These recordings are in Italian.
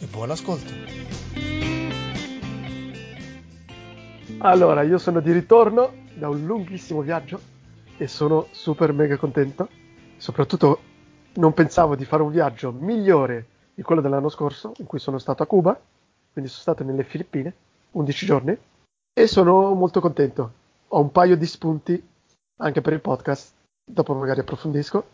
e buon ascolto. Allora, io sono di ritorno da un lunghissimo viaggio e sono super mega contento. Soprattutto non pensavo di fare un viaggio migliore di quello dell'anno scorso, in cui sono stato a Cuba, quindi sono stato nelle Filippine, 11 giorni, e sono molto contento. Ho un paio di spunti anche per il podcast, dopo magari approfondisco.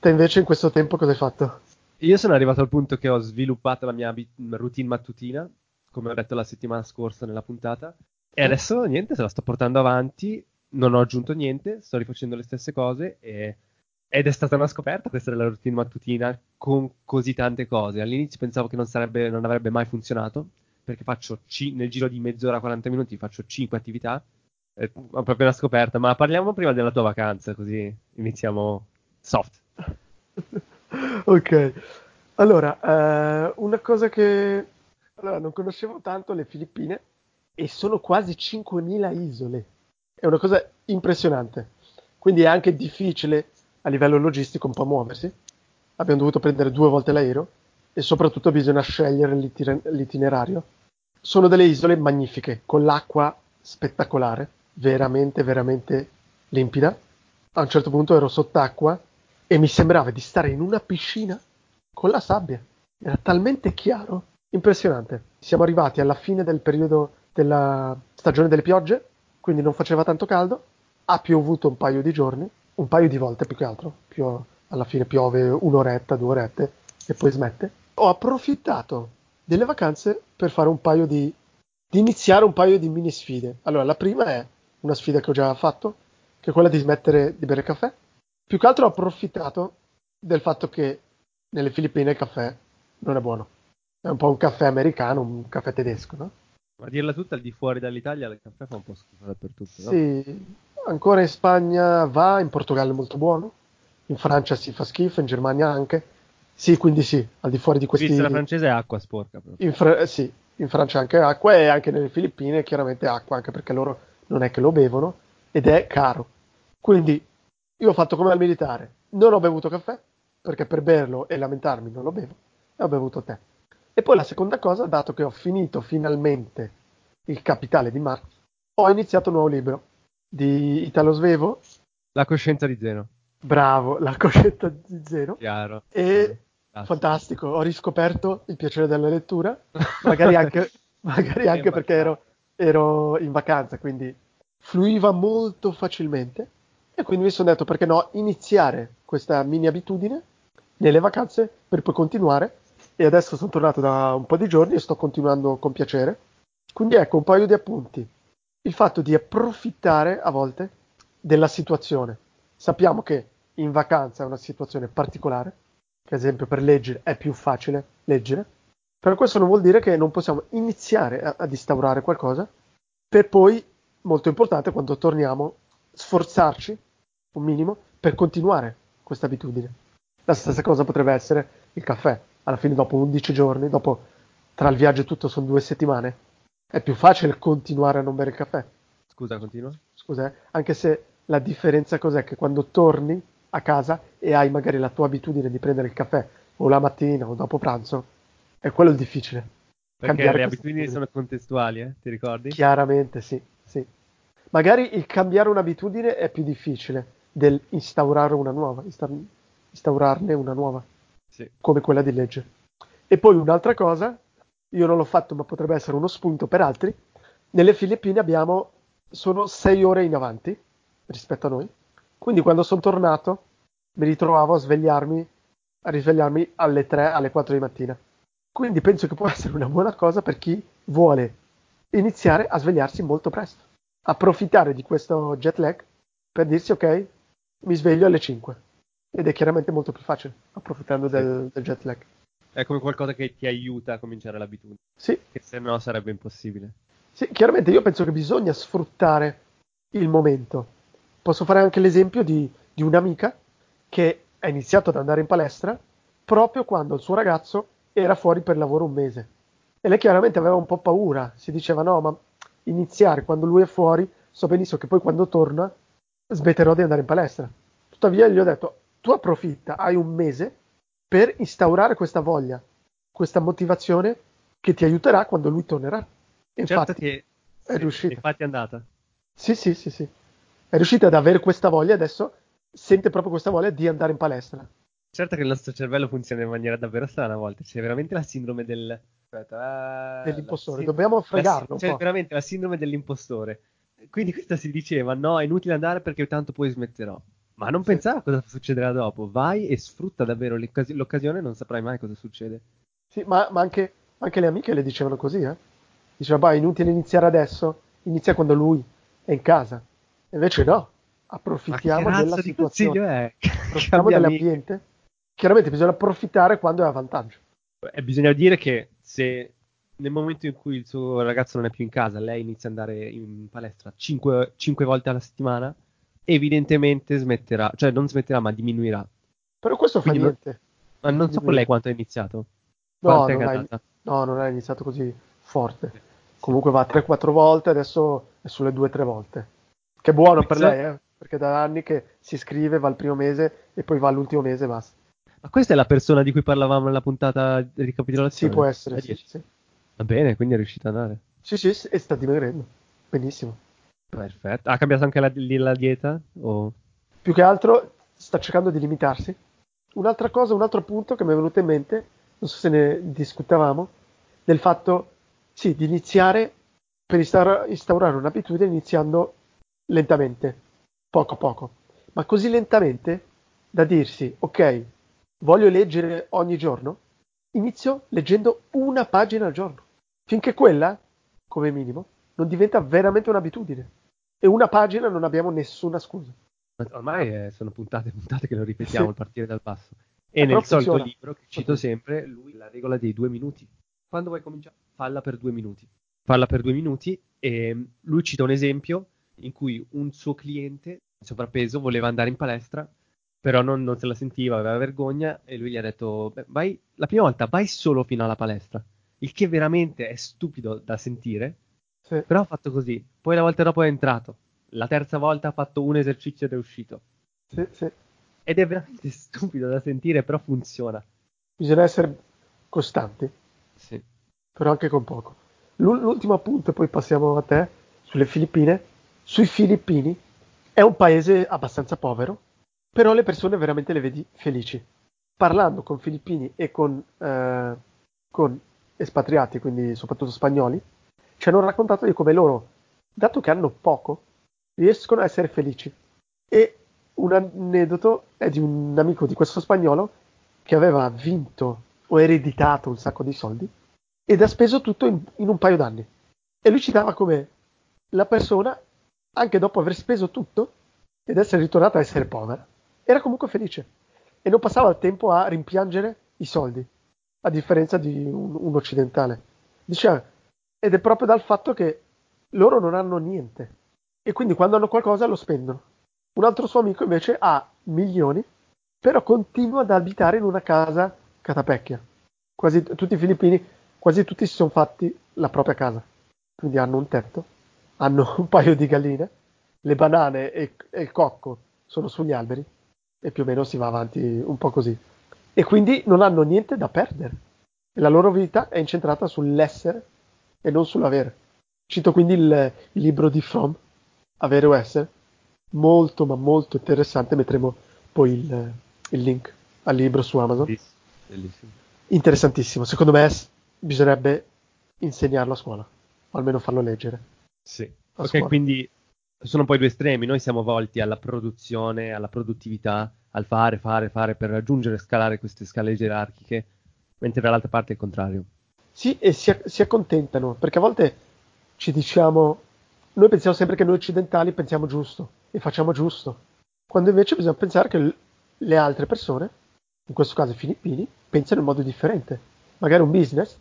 Te invece in questo tempo cosa hai fatto? Io sono arrivato al punto che ho sviluppato la mia routine mattutina, come ho detto la settimana scorsa nella puntata, e adesso niente, se la sto portando avanti, non ho aggiunto niente, sto rifacendo le stesse cose e... ed è stata una scoperta questa della routine mattutina con così tante cose. All'inizio pensavo che non, sarebbe, non avrebbe mai funzionato, perché faccio c- nel giro di mezz'ora, 40 minuti, faccio 5 attività. È proprio una scoperta, ma parliamo prima della tua vacanza, così iniziamo soft. ok, allora, eh, una cosa che allora, non conoscevo tanto le Filippine e sono quasi 5.000 isole. È una cosa impressionante. Quindi è anche difficile a livello logistico un po' muoversi. Abbiamo dovuto prendere due volte l'aereo e soprattutto bisogna scegliere l'itiner- l'itinerario. Sono delle isole magnifiche, con l'acqua spettacolare, veramente, veramente limpida. A un certo punto ero sott'acqua e mi sembrava di stare in una piscina con la sabbia. Era talmente chiaro, impressionante. Siamo arrivati alla fine del periodo della stagione delle piogge, quindi non faceva tanto caldo. Ha piovuto un paio di giorni, un paio di volte più che altro. Pio- alla fine piove un'oretta, due orette e poi smette. Ho approfittato delle vacanze per fare un paio di, di iniziare un paio di mini sfide. Allora, la prima è una sfida che ho già fatto, che è quella di smettere di bere caffè più che altro ho approfittato del fatto che nelle Filippine il caffè non è buono. È un po' un caffè americano, un caffè tedesco, no? Ma a dirla tutta, al di fuori dall'Italia il caffè fa un po' schifo dappertutto, no? Sì, ancora in Spagna va, in Portogallo è molto buono, in Francia si fa schifo, in Germania anche. Sì, quindi sì, al di fuori di questi... Svizzera francese è acqua sporca. Però. In Fra- sì, in Francia anche acqua e anche nelle Filippine chiaramente acqua, anche perché loro non è che lo bevono ed è caro. Quindi io ho fatto come al militare, non ho bevuto caffè, perché per berlo e lamentarmi non lo bevo, e ho bevuto tè. E poi la seconda cosa, dato che ho finito finalmente il capitale di Marx, ho iniziato un nuovo libro di Italo Svevo. La coscienza di Zeno. Bravo, la coscienza di Zeno. Chiaro. E Chiaro. fantastico, ho riscoperto il piacere della lettura, magari anche, magari anche perché ero, ero in vacanza, quindi fluiva molto facilmente e quindi mi sono detto perché no, iniziare questa mini abitudine nelle vacanze per poi continuare. E adesso sono tornato da un po' di giorni e sto continuando con piacere. Quindi ecco un paio di appunti. Il fatto di approfittare a volte della situazione. Sappiamo che in vacanza è una situazione particolare, che ad esempio per leggere è più facile leggere, però questo non vuol dire che non possiamo iniziare a, ad instaurare qualcosa per poi, molto importante, quando torniamo, sforzarci un minimo per continuare questa abitudine. La stessa cosa potrebbe essere il caffè. Alla fine, dopo 11 giorni, dopo tra il viaggio e tutto sono due settimane, è più facile continuare a non bere il caffè. Scusa, continua. Scusa, eh? anche se la differenza cos'è? Che quando torni a casa e hai magari la tua abitudine di prendere il caffè o la mattina o dopo pranzo, è quello il difficile. Perché Cambiare le abitudini sono contestuali, eh? ti ricordi? Chiaramente, sì. Magari il cambiare un'abitudine è più difficile, del instaurare una nuova, instaurarne una nuova, sì. come quella di leggere. E poi un'altra cosa, io non l'ho fatto ma potrebbe essere uno spunto per altri, nelle Filippine abbiamo, sono sei ore in avanti rispetto a noi, quindi quando sono tornato mi ritrovavo a svegliarmi, a risvegliarmi alle 3, alle 4 di mattina. Quindi penso che può essere una buona cosa per chi vuole iniziare a svegliarsi molto presto. Approfittare di questo jet lag per dirsi ok, mi sveglio alle 5 ed è chiaramente molto più facile approfittando del, del jet lag. È come qualcosa che ti aiuta a cominciare l'abitudine. Sì. Che se no sarebbe impossibile. Sì, chiaramente io penso che bisogna sfruttare il momento. Posso fare anche l'esempio di, di un'amica che ha iniziato ad andare in palestra proprio quando il suo ragazzo era fuori per lavoro un mese. E lei chiaramente aveva un po' paura, si diceva no, ma iniziare quando lui è fuori, so benissimo che poi quando torna smetterò di andare in palestra. Tuttavia gli ho detto, tu approfitta, hai un mese per instaurare questa voglia, questa motivazione che ti aiuterà quando lui tornerà. E certo infatti che è riuscita. Infatti è andata. Sì, sì, sì, sì. È riuscita ad avere questa voglia adesso sente proprio questa voglia di andare in palestra. Certo che il nostro cervello funziona in maniera davvero strana a volte. C'è veramente la sindrome del... Aspetta, ah, Dell'impostore. la- Dobbiamo fregarlo C'è po'. veramente la sindrome dell'impostore. Quindi questa si diceva, no, è inutile andare perché tanto poi smetterò. Ma non Sì. pensava a cosa succederà dopo. Vai e sfrutta davvero l'occas- l'occasione, non saprai mai cosa succede. Sì, ma, ma anche, anche le amiche le dicevano così, eh? Dicevano, bah, è inutile iniziare adesso, inizia quando lui è in casa. Invece no, approfittiamo della situazione, approfittiamo Cambia amiche. dell'ambiente. Chiaramente bisogna approfittare quando è a vantaggio. E bisogna dire che se nel momento in cui il suo ragazzo non è più in casa, lei inizia ad andare in palestra 5, volte alla settimana, evidentemente smetterà, cioè non smetterà, ma diminuirà. Però questo fa Quindi non- niente. Ma non so con lei quanto ha iniziato. No, è non andata? No, non è iniziato così forte. Comunque va 3-4 volte, adesso è sulle 2-3 volte. Che è buono per Pensa- lei, eh? Perché da anni che si iscrive, va il primo mese e poi va all'ultimo mese e basta. Ma questa è la persona di cui parlavamo nella puntata di Sì, ricapitolazione? può essere, La sì, 10. sì. Va bene, quindi è riuscita ad andare. Sì, sì, sì, e sta dimagrendo. Benissimo. Perfetto. Ha cambiato anche la, la dieta? O... Più che altro sta cercando di limitarsi. Un'altra cosa, un altro punto che mi è venuto in mente, non so se ne discutevamo, del fatto, sì, di iniziare per instaura- instaurare un'abitudine iniziando lentamente, poco a poco, ma così lentamente da dirsi, ok, voglio leggere ogni giorno, inizio leggendo una pagina al giorno, finché quella, come minimo, non diventa veramente un'abitudine. E una pagina non abbiamo nessuna scusa. Ma Ormai eh, sono puntate puntate che lo ripetiamo, Sì. il partire dal basso. E Eh, nel solito funziona. libro che cito sempre, lui la regola dei due minuti. Quando vuoi cominciare, falla per due minuti. Falla per due minuti e mm, lui cita un esempio in cui un suo cliente, sovrappeso, voleva andare in palestra, però non, non se la sentiva, aveva vergogna e lui gli ha detto, "Beh, vai, la prima volta vai solo fino alla palestra. Il che veramente è stupido da sentire, Sì. però ha fatto così. Poi la volta dopo è entrato. La terza volta ha fatto un esercizio ed è uscito. Sì, sì. Ed è veramente stupido da sentire, però funziona. Bisogna essere costanti, Sì. però anche con poco. L'ul- L'ultimo appunto, e poi passiamo a te, sulle Filippine. Sui Filippini è un paese abbastanza povero, però le persone veramente le vedi felici. Parlando con filippini e con, eh, con espatriati, quindi soprattutto spagnoli, ci hanno raccontato di come loro, dato che hanno poco, riescono a essere felici. E un aneddoto è di un amico di questo spagnolo che aveva vinto o ereditato un sacco di soldi ed ha speso tutto in, in un paio d'anni. E lui citava come la persona, anche dopo aver speso tutto ed essere ritornata a essere povera, era comunque felice e non passava il tempo a rimpiangere i soldi, a differenza di un, un occidentale. Diceva, ed è proprio dal fatto che loro non hanno niente e quindi quando hanno qualcosa lo spendono. Un altro suo amico invece ha milioni, però continua ad abitare in una casa catapecchia. Quasi tutti i filippini, quasi tutti si sono fatti la propria casa. Quindi hanno un tetto, hanno un paio di galline, le banane e, e il cocco sono sugli alberi e più o meno si va avanti un po' così. E quindi non hanno niente da perdere. E la loro vita è incentrata sull'essere e non sull'avere. Cito quindi il, il libro di Fromm, Avere o Essere, molto ma molto interessante, metteremo poi il, il link al libro su Amazon. Bellissimo. Interessantissimo, secondo me bisognerebbe insegnarlo a scuola, o almeno farlo leggere. Sì. Ok, scuola. quindi sono poi due estremi. Noi siamo volti alla produzione, alla produttività, al fare, fare, fare per raggiungere e scalare queste scale gerarchiche, mentre dall'altra parte è il contrario. Sì, e si, si accontentano, perché a volte ci diciamo, noi pensiamo sempre che noi occidentali pensiamo giusto e facciamo giusto, quando invece bisogna pensare che le altre persone in questo caso i filippini, pensano in modo differente. Magari un business,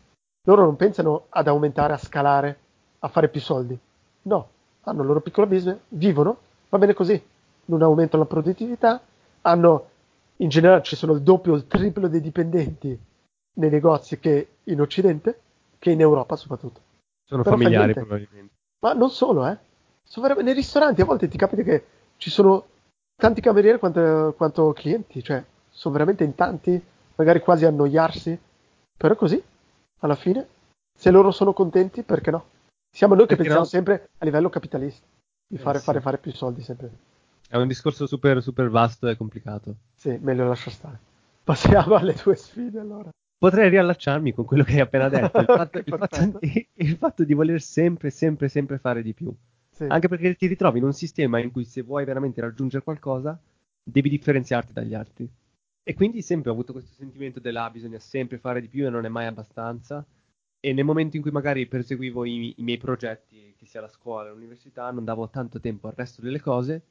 loro non pensano ad aumentare, a scalare, a fare più soldi. No, hanno il loro piccolo business, vivono, va bene così, non aumentano la produttività, hanno in generale ci sono il doppio o il triplo dei dipendenti nei negozi che in Occidente, che in Europa soprattutto. Sono Però fa familiari probabilmente. Ma non solo, eh. Sono nei ristoranti a volte ti capita che ci sono tanti camerieri quanto, quanto clienti, cioè sono veramente in tanti, magari quasi annoiarsi. Però è così, alla fine, se loro sono contenti, perché no? Siamo noi che Perché pensiamo no? sempre a livello capitalista, di Eh, fare, sì. fare, fare più soldi sempre. È un discorso super, super vasto e complicato. Sì, meglio lascia stare. Passiamo alle tue sfide allora. Potrei riallacciarmi con quello che hai appena detto. Il fatto, il fatto- il fatto di voler sempre, sempre, sempre fare di più. Sì. Anche perché ti ritrovi in un sistema in cui se vuoi veramente raggiungere qualcosa, devi differenziarti dagli altri. E quindi sempre ho avuto questo sentimento della "Ah, bisogna sempre fare di più e non è mai abbastanza. E nel momento in cui magari perseguivo i, i miei progetti, che sia la scuola, l'università, non davo tanto tempo al resto delle cose.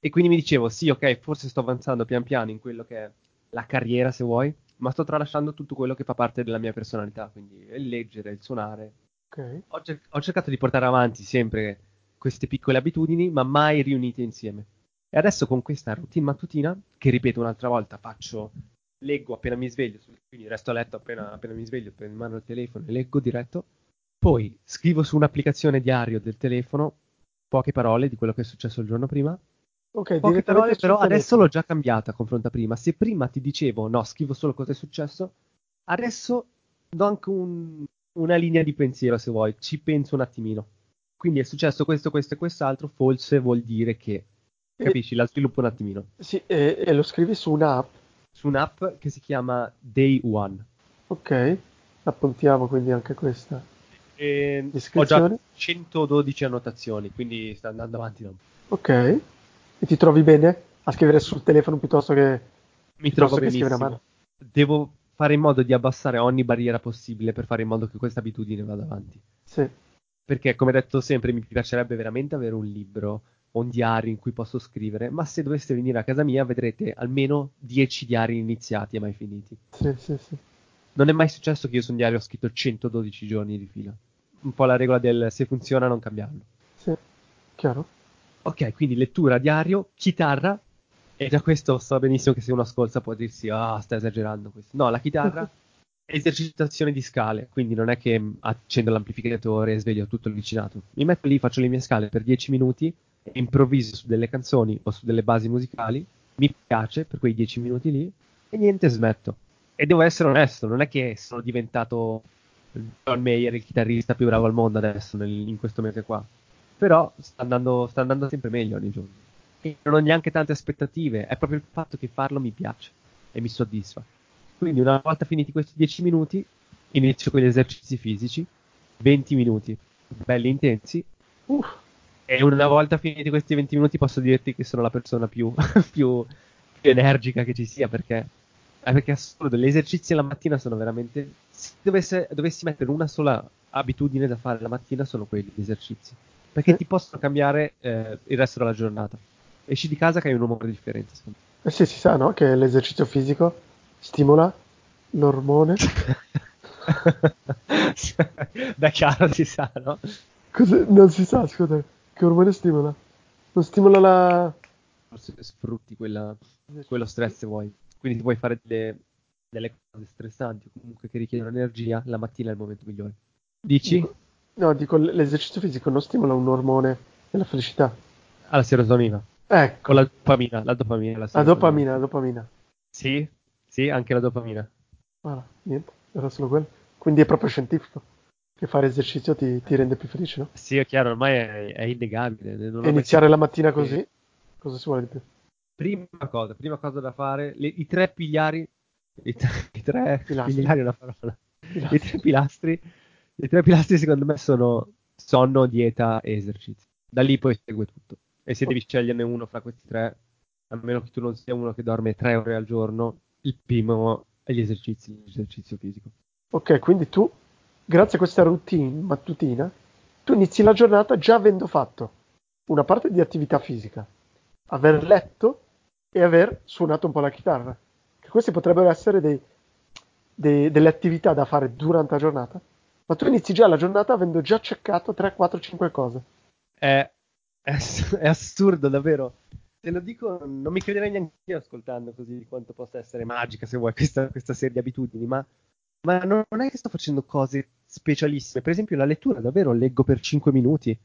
E quindi mi dicevo, sì, ok, forse sto avanzando pian piano in quello che è la carriera, se vuoi, ma sto tralasciando tutto quello che fa parte della mia personalità, quindi il leggere, il suonare, Ok. ho, cer- ho cercato di portare avanti sempre queste piccole abitudini, ma mai riunite insieme. E adesso con questa routine mattutina, che ripeto un'altra volta, faccio, leggo appena mi sveglio, quindi resto a letto appena, appena mi sveglio, prendo in mano il telefono e leggo diretto, poi scrivo su un'applicazione diario del telefono poche parole di quello che è successo il giorno prima, Ok, Poche parole, però adesso l'ho già cambiata a confronto a prima. Se prima ti dicevo no, scrivo solo cosa è successo, adesso do anche un- una linea di pensiero se vuoi, ci penso un attimino. Quindi è successo questo, questo e quest'altro, forse vuol dire che. Capisci? La sviluppo un attimino. Sì, e, e lo scrivi su un'app. Su un'app che si chiama Day One. Ok, appuntiamo quindi anche questa. E ho già Descrizione? 112 annotazioni, quindi sta andando avanti po'. Ok, e ti trovi bene a scrivere sul telefono piuttosto che... Mi piuttosto trovo che scrivere a mano. Devo fare in modo di abbassare ogni barriera possibile per fare in modo che questa abitudine vada avanti. Sì, Perché, come detto sempre, mi piacerebbe veramente avere un libro o un diario in cui posso scrivere, ma se doveste venire a casa mia vedrete almeno 10 diari iniziati e mai finiti. sì, sì, sì. Non è mai successo che io su un diario ho scritto 112 giorni di fila. Un po' la regola del se funziona non cambiarlo. Sì, chiaro? Ok, quindi lettura, diario, chitarra. E già questo so benissimo che se uno ascolta può dirsi, ah, sta esagerando questo. No, la chitarra, esercitazione di scale, quindi non è che accendo l'amplificatore e sveglio tutto il vicinato. Mi metto lì, faccio le mie scale per 10 minuti, improvviso su delle canzoni o su delle basi musicali, mi piace per quei 10 minuti lì, e niente, smetto. E devo essere onesto, non è che sono diventato John Mayer, il chitarrista più bravo al mondo adesso, nel- in questo mese qua. Però sta andando, sta andando sempre meglio ogni giorno. E non ho neanche tante aspettative, è proprio il fatto che farlo mi piace e mi soddisfa. Quindi una volta finiti questi 10 minuti, inizio con gli esercizi fisici, 20 minuti, belli intensi, Uff, e una volta finiti questi 20 minuti posso dirti che sono la persona più, più, più energica che ci sia, perché, è perché è assurdo, gli esercizi la mattina sono veramente... Se dovesse- dovessi mettere una sola abitudine da fare la mattina sono quelli, gli esercizi, perché ti possono cambiare eh, il resto della giornata. Esci di casa che hai un umore differente, eh sì, si sa, no? Che l'esercizio fisico stimola l'ormone. da chiaro si sa, no? Cos'è? Non si sa, scusa. Che ormone stimola? Non stimola la... Forse sfrutti quella, quello stress se vuoi. Quindi se vuoi fare delle, delle cose stressanti o comunque che richiedono energia, la mattina è il momento migliore. Dici? No, dico, l'esercizio fisico non stimola un ormone della felicità. Alla serotonina. Ecco, O la dopamina. La dopamina. La, la dopamina, la dopamina. Sì, sì, anche la dopamina. Voilà, niente, era solo quello. Quindi è proprio scientifico che fare esercizio ti, ti rende più felice, no? Sì, è chiaro, ormai è, è innegabile. E mai iniziare la sentito- mattina così, cosa si vuole di più? Prima cosa, prima cosa da fare, le- i tre pigliari, i tre, i tre Pilastri. pigliari è una parola, i tre pilastri, i tre pilastri secondo me sono sonno, dieta e esercizio. Da lì poi segue tutto. E se devi sceglierne uno fra questi tre, a meno che tu non sia uno che dorme tre ore al giorno, il primo è gli esercizi, l'esercizio fisico. Ok, quindi tu, grazie a questa routine mattutina, tu inizi la giornata già avendo fatto una parte di attività fisica, aver letto e aver suonato un po' la chitarra, che questi potrebbero essere dei, dei, delle attività da fare durante la giornata, ma tu inizi già la giornata avendo già checkato 3, 4, 5 cose. È, è, è assurdo, davvero. Te lo dico, non mi crederei neanche io ascoltando così quanto possa essere magica, se vuoi, questa, questa serie di abitudini, ma, ma non è che sto facendo cose specialissime. Per esempio, la lettura, davvero, leggo per 5 minuti.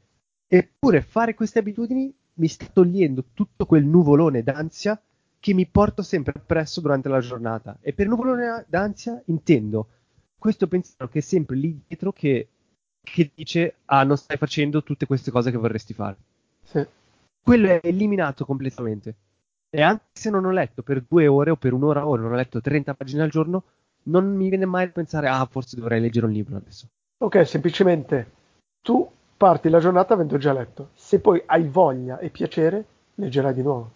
Eppure fare queste abitudini mi sta togliendo tutto quel nuvolone d'ansia che mi porto sempre appresso durante la giornata. E per nuvolone d'ansia intendo questo pensiero che è sempre lì dietro che, che dice ah non stai facendo tutte queste cose che vorresti fare. Sì. Quello è eliminato completamente. E anche se non ho letto per due ore o per un'ora o non ho letto 30 pagine al giorno, non mi viene mai a pensare ah forse dovrei leggere un libro adesso. Ok, semplicemente tu parti la giornata avendo già letto. Se poi hai voglia e piacere, leggerai di nuovo.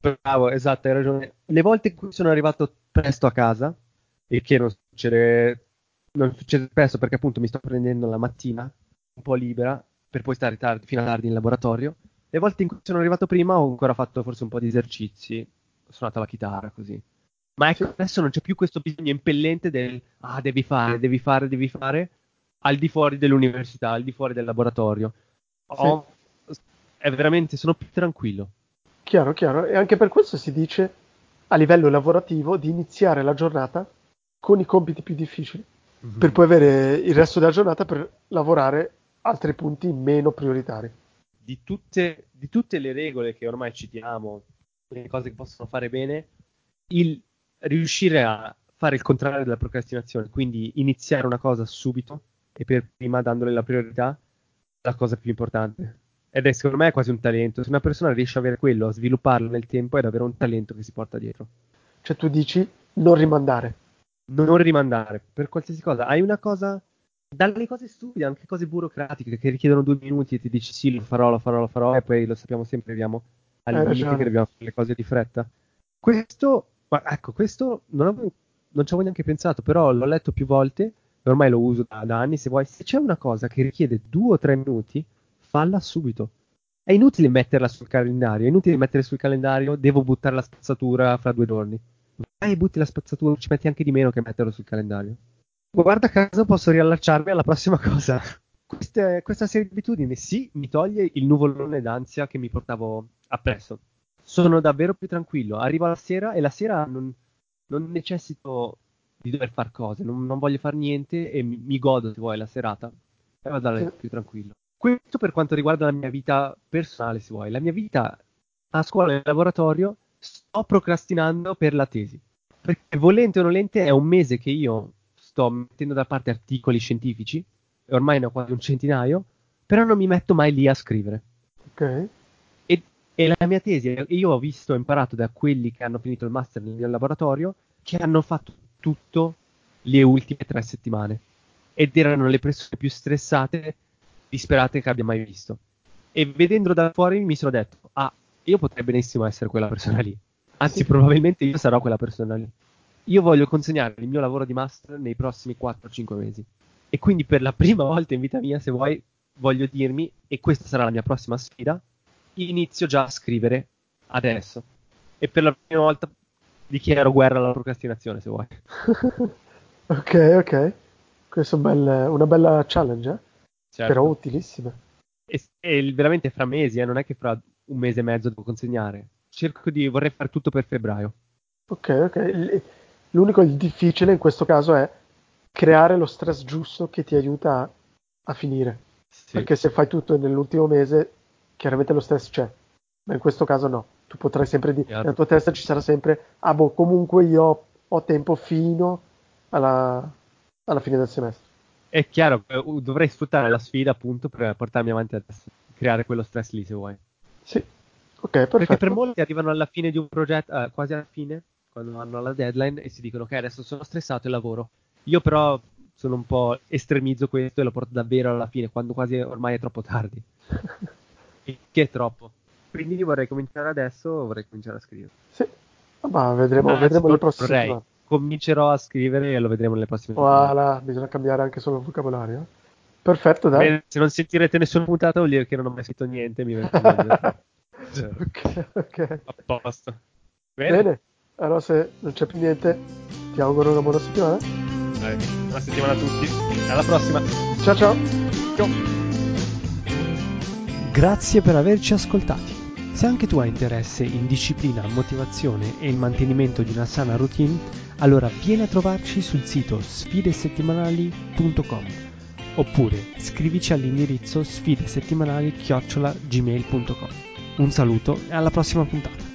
Bravo, esatto, hai ragione. Le volte in cui sono arrivato presto a casa, e che non succede, non succede spesso perché appunto mi sto prendendo la mattina un po' libera per poi stare tardi, fino a tardi in laboratorio. Le volte in cui sono arrivato prima ho ancora fatto forse un po' di esercizi, ho suonato la chitarra così. Ma ecco, adesso non c'è più questo bisogno impellente del ah, devi fare, devi fare, devi fare, al di fuori dell'università, al di fuori del laboratorio. Ho, sì. È veramente, sono più tranquillo. Chiaro, chiaro. E anche per questo si dice a livello lavorativo di iniziare la giornata con i compiti più difficili, mm-hmm. per poi avere il resto della giornata per lavorare altri punti meno prioritari. Di tutte, di tutte le regole che ormai citiamo, le cose che possono fare bene, il riuscire a fare il contrario della procrastinazione, quindi iniziare una cosa subito e per prima dandole la priorità, è la cosa più importante. Ed è secondo me quasi un talento. Se una persona riesce a avere quello, a svilupparlo nel tempo, è davvero un talento che si porta dietro. Cioè tu dici non rimandare. Non rimandare per qualsiasi cosa. Hai una cosa, dalle cose stupide, anche cose burocratiche che richiedono due minuti e ti dici sì, lo farò, lo farò, lo farò, e poi lo sappiamo sempre, arriviamo al limite che dobbiamo fare le cose di fretta. Questo, ma ecco, questo non, avevo, non ci avevo neanche pensato, però l'ho letto più volte ormai lo uso da, da, anni, se vuoi, se c'è una cosa che richiede due o tre minuti, falla subito. È inutile metterla sul calendario, è inutile mettere sul calendario, devo buttare la spazzatura fra due giorni. Vai e butti la spazzatura, ci metti anche di meno che metterlo sul calendario. Guarda caso posso riallacciarmi alla prossima cosa. Queste, questa serie di abitudini sì, mi toglie il nuvolone d'ansia che mi portavo appresso. Sono davvero più tranquillo. Arrivo la sera e la sera non, non necessito di dover fare cose, non, non voglio fare niente e mi, mi, godo, se vuoi, la serata e vado a letto più tranquillo. Questo per quanto riguarda la mia vita personale, se vuoi. La mia vita a scuola e in laboratorio sto procrastinando per la tesi. Perché volente o nolente è un mese che io sto mettendo da parte articoli scientifici, e ormai ne ho quasi un centinaio, però non mi metto mai lì a scrivere. Ok. E, e la mia tesi, io ho visto, ho imparato da quelli che hanno finito il master nel laboratorio, che hanno fatto tutto le ultime tre settimane. Ed erano le persone più stressate, disperate che abbia mai visto. E vedendolo da fuori mi sono detto, ah, io potrei benissimo essere quella persona lì. Anzi, sì. probabilmente io sarò quella persona lì. Io voglio consegnare il mio lavoro di master nei prossimi 4-5 mesi. E quindi per la prima volta in vita mia, se vuoi, voglio dirmi, e questa sarà la mia prossima sfida, inizio già a scrivere adesso. E per la prima volta dichiaro guerra alla procrastinazione se vuoi. ok, ok. Questa è una bella challenge, eh? certo. però utilissima. E, e, veramente fra mesi, eh? non è che fra un mese e mezzo devo consegnare. Cerco di, vorrei fare tutto per febbraio. Ok, ok. L'unico difficile in questo caso è creare lo stress giusto che ti aiuta a, a finire. Sì. Perché se fai tutto nell'ultimo mese, chiaramente lo stress c'è, ma in questo caso no tu potrai sempre dire, nella tua testa ci sarà sempre, ah boh, comunque io ho tempo fino alla, alla fine del semestre. È chiaro, eh, dovrei sfruttare la sfida appunto per portarmi avanti adesso, creare quello stress lì se vuoi. Sì, ok, perfetto. Perché per molti arrivano alla fine di un progetto, eh, quasi alla fine, quando hanno la deadline e si dicono ok adesso sono stressato e lavoro. Io però sono un po' estremizzo questo e lo porto davvero alla fine, quando quasi ormai è troppo tardi. che è troppo. Quindi vorrei cominciare adesso, vorrei cominciare a scrivere. Sì, ma vedremo, ah, vedremo le prossime vorrei. Comincerò a scrivere e lo vedremo nelle prossime voilà, settimane. bisogna cambiare anche solo il vocabolario. Perfetto, dai. Bene, se non sentirete nessuna puntata vuol dire che non ho mai scritto niente, mi ok, ok. A posto. Bene. Bene. Allora se non c'è più niente, ti auguro una buona settimana. Eh, buona settimana a tutti. Alla prossima. Ciao ciao. Ciao. Grazie per averci ascoltati. Se anche tu hai interesse in disciplina, motivazione e il mantenimento di una sana routine, allora vieni a trovarci sul sito sfidesettimanali.com oppure scrivici all'indirizzo sfidesettimanali-gmail.com. Un saluto e alla prossima puntata.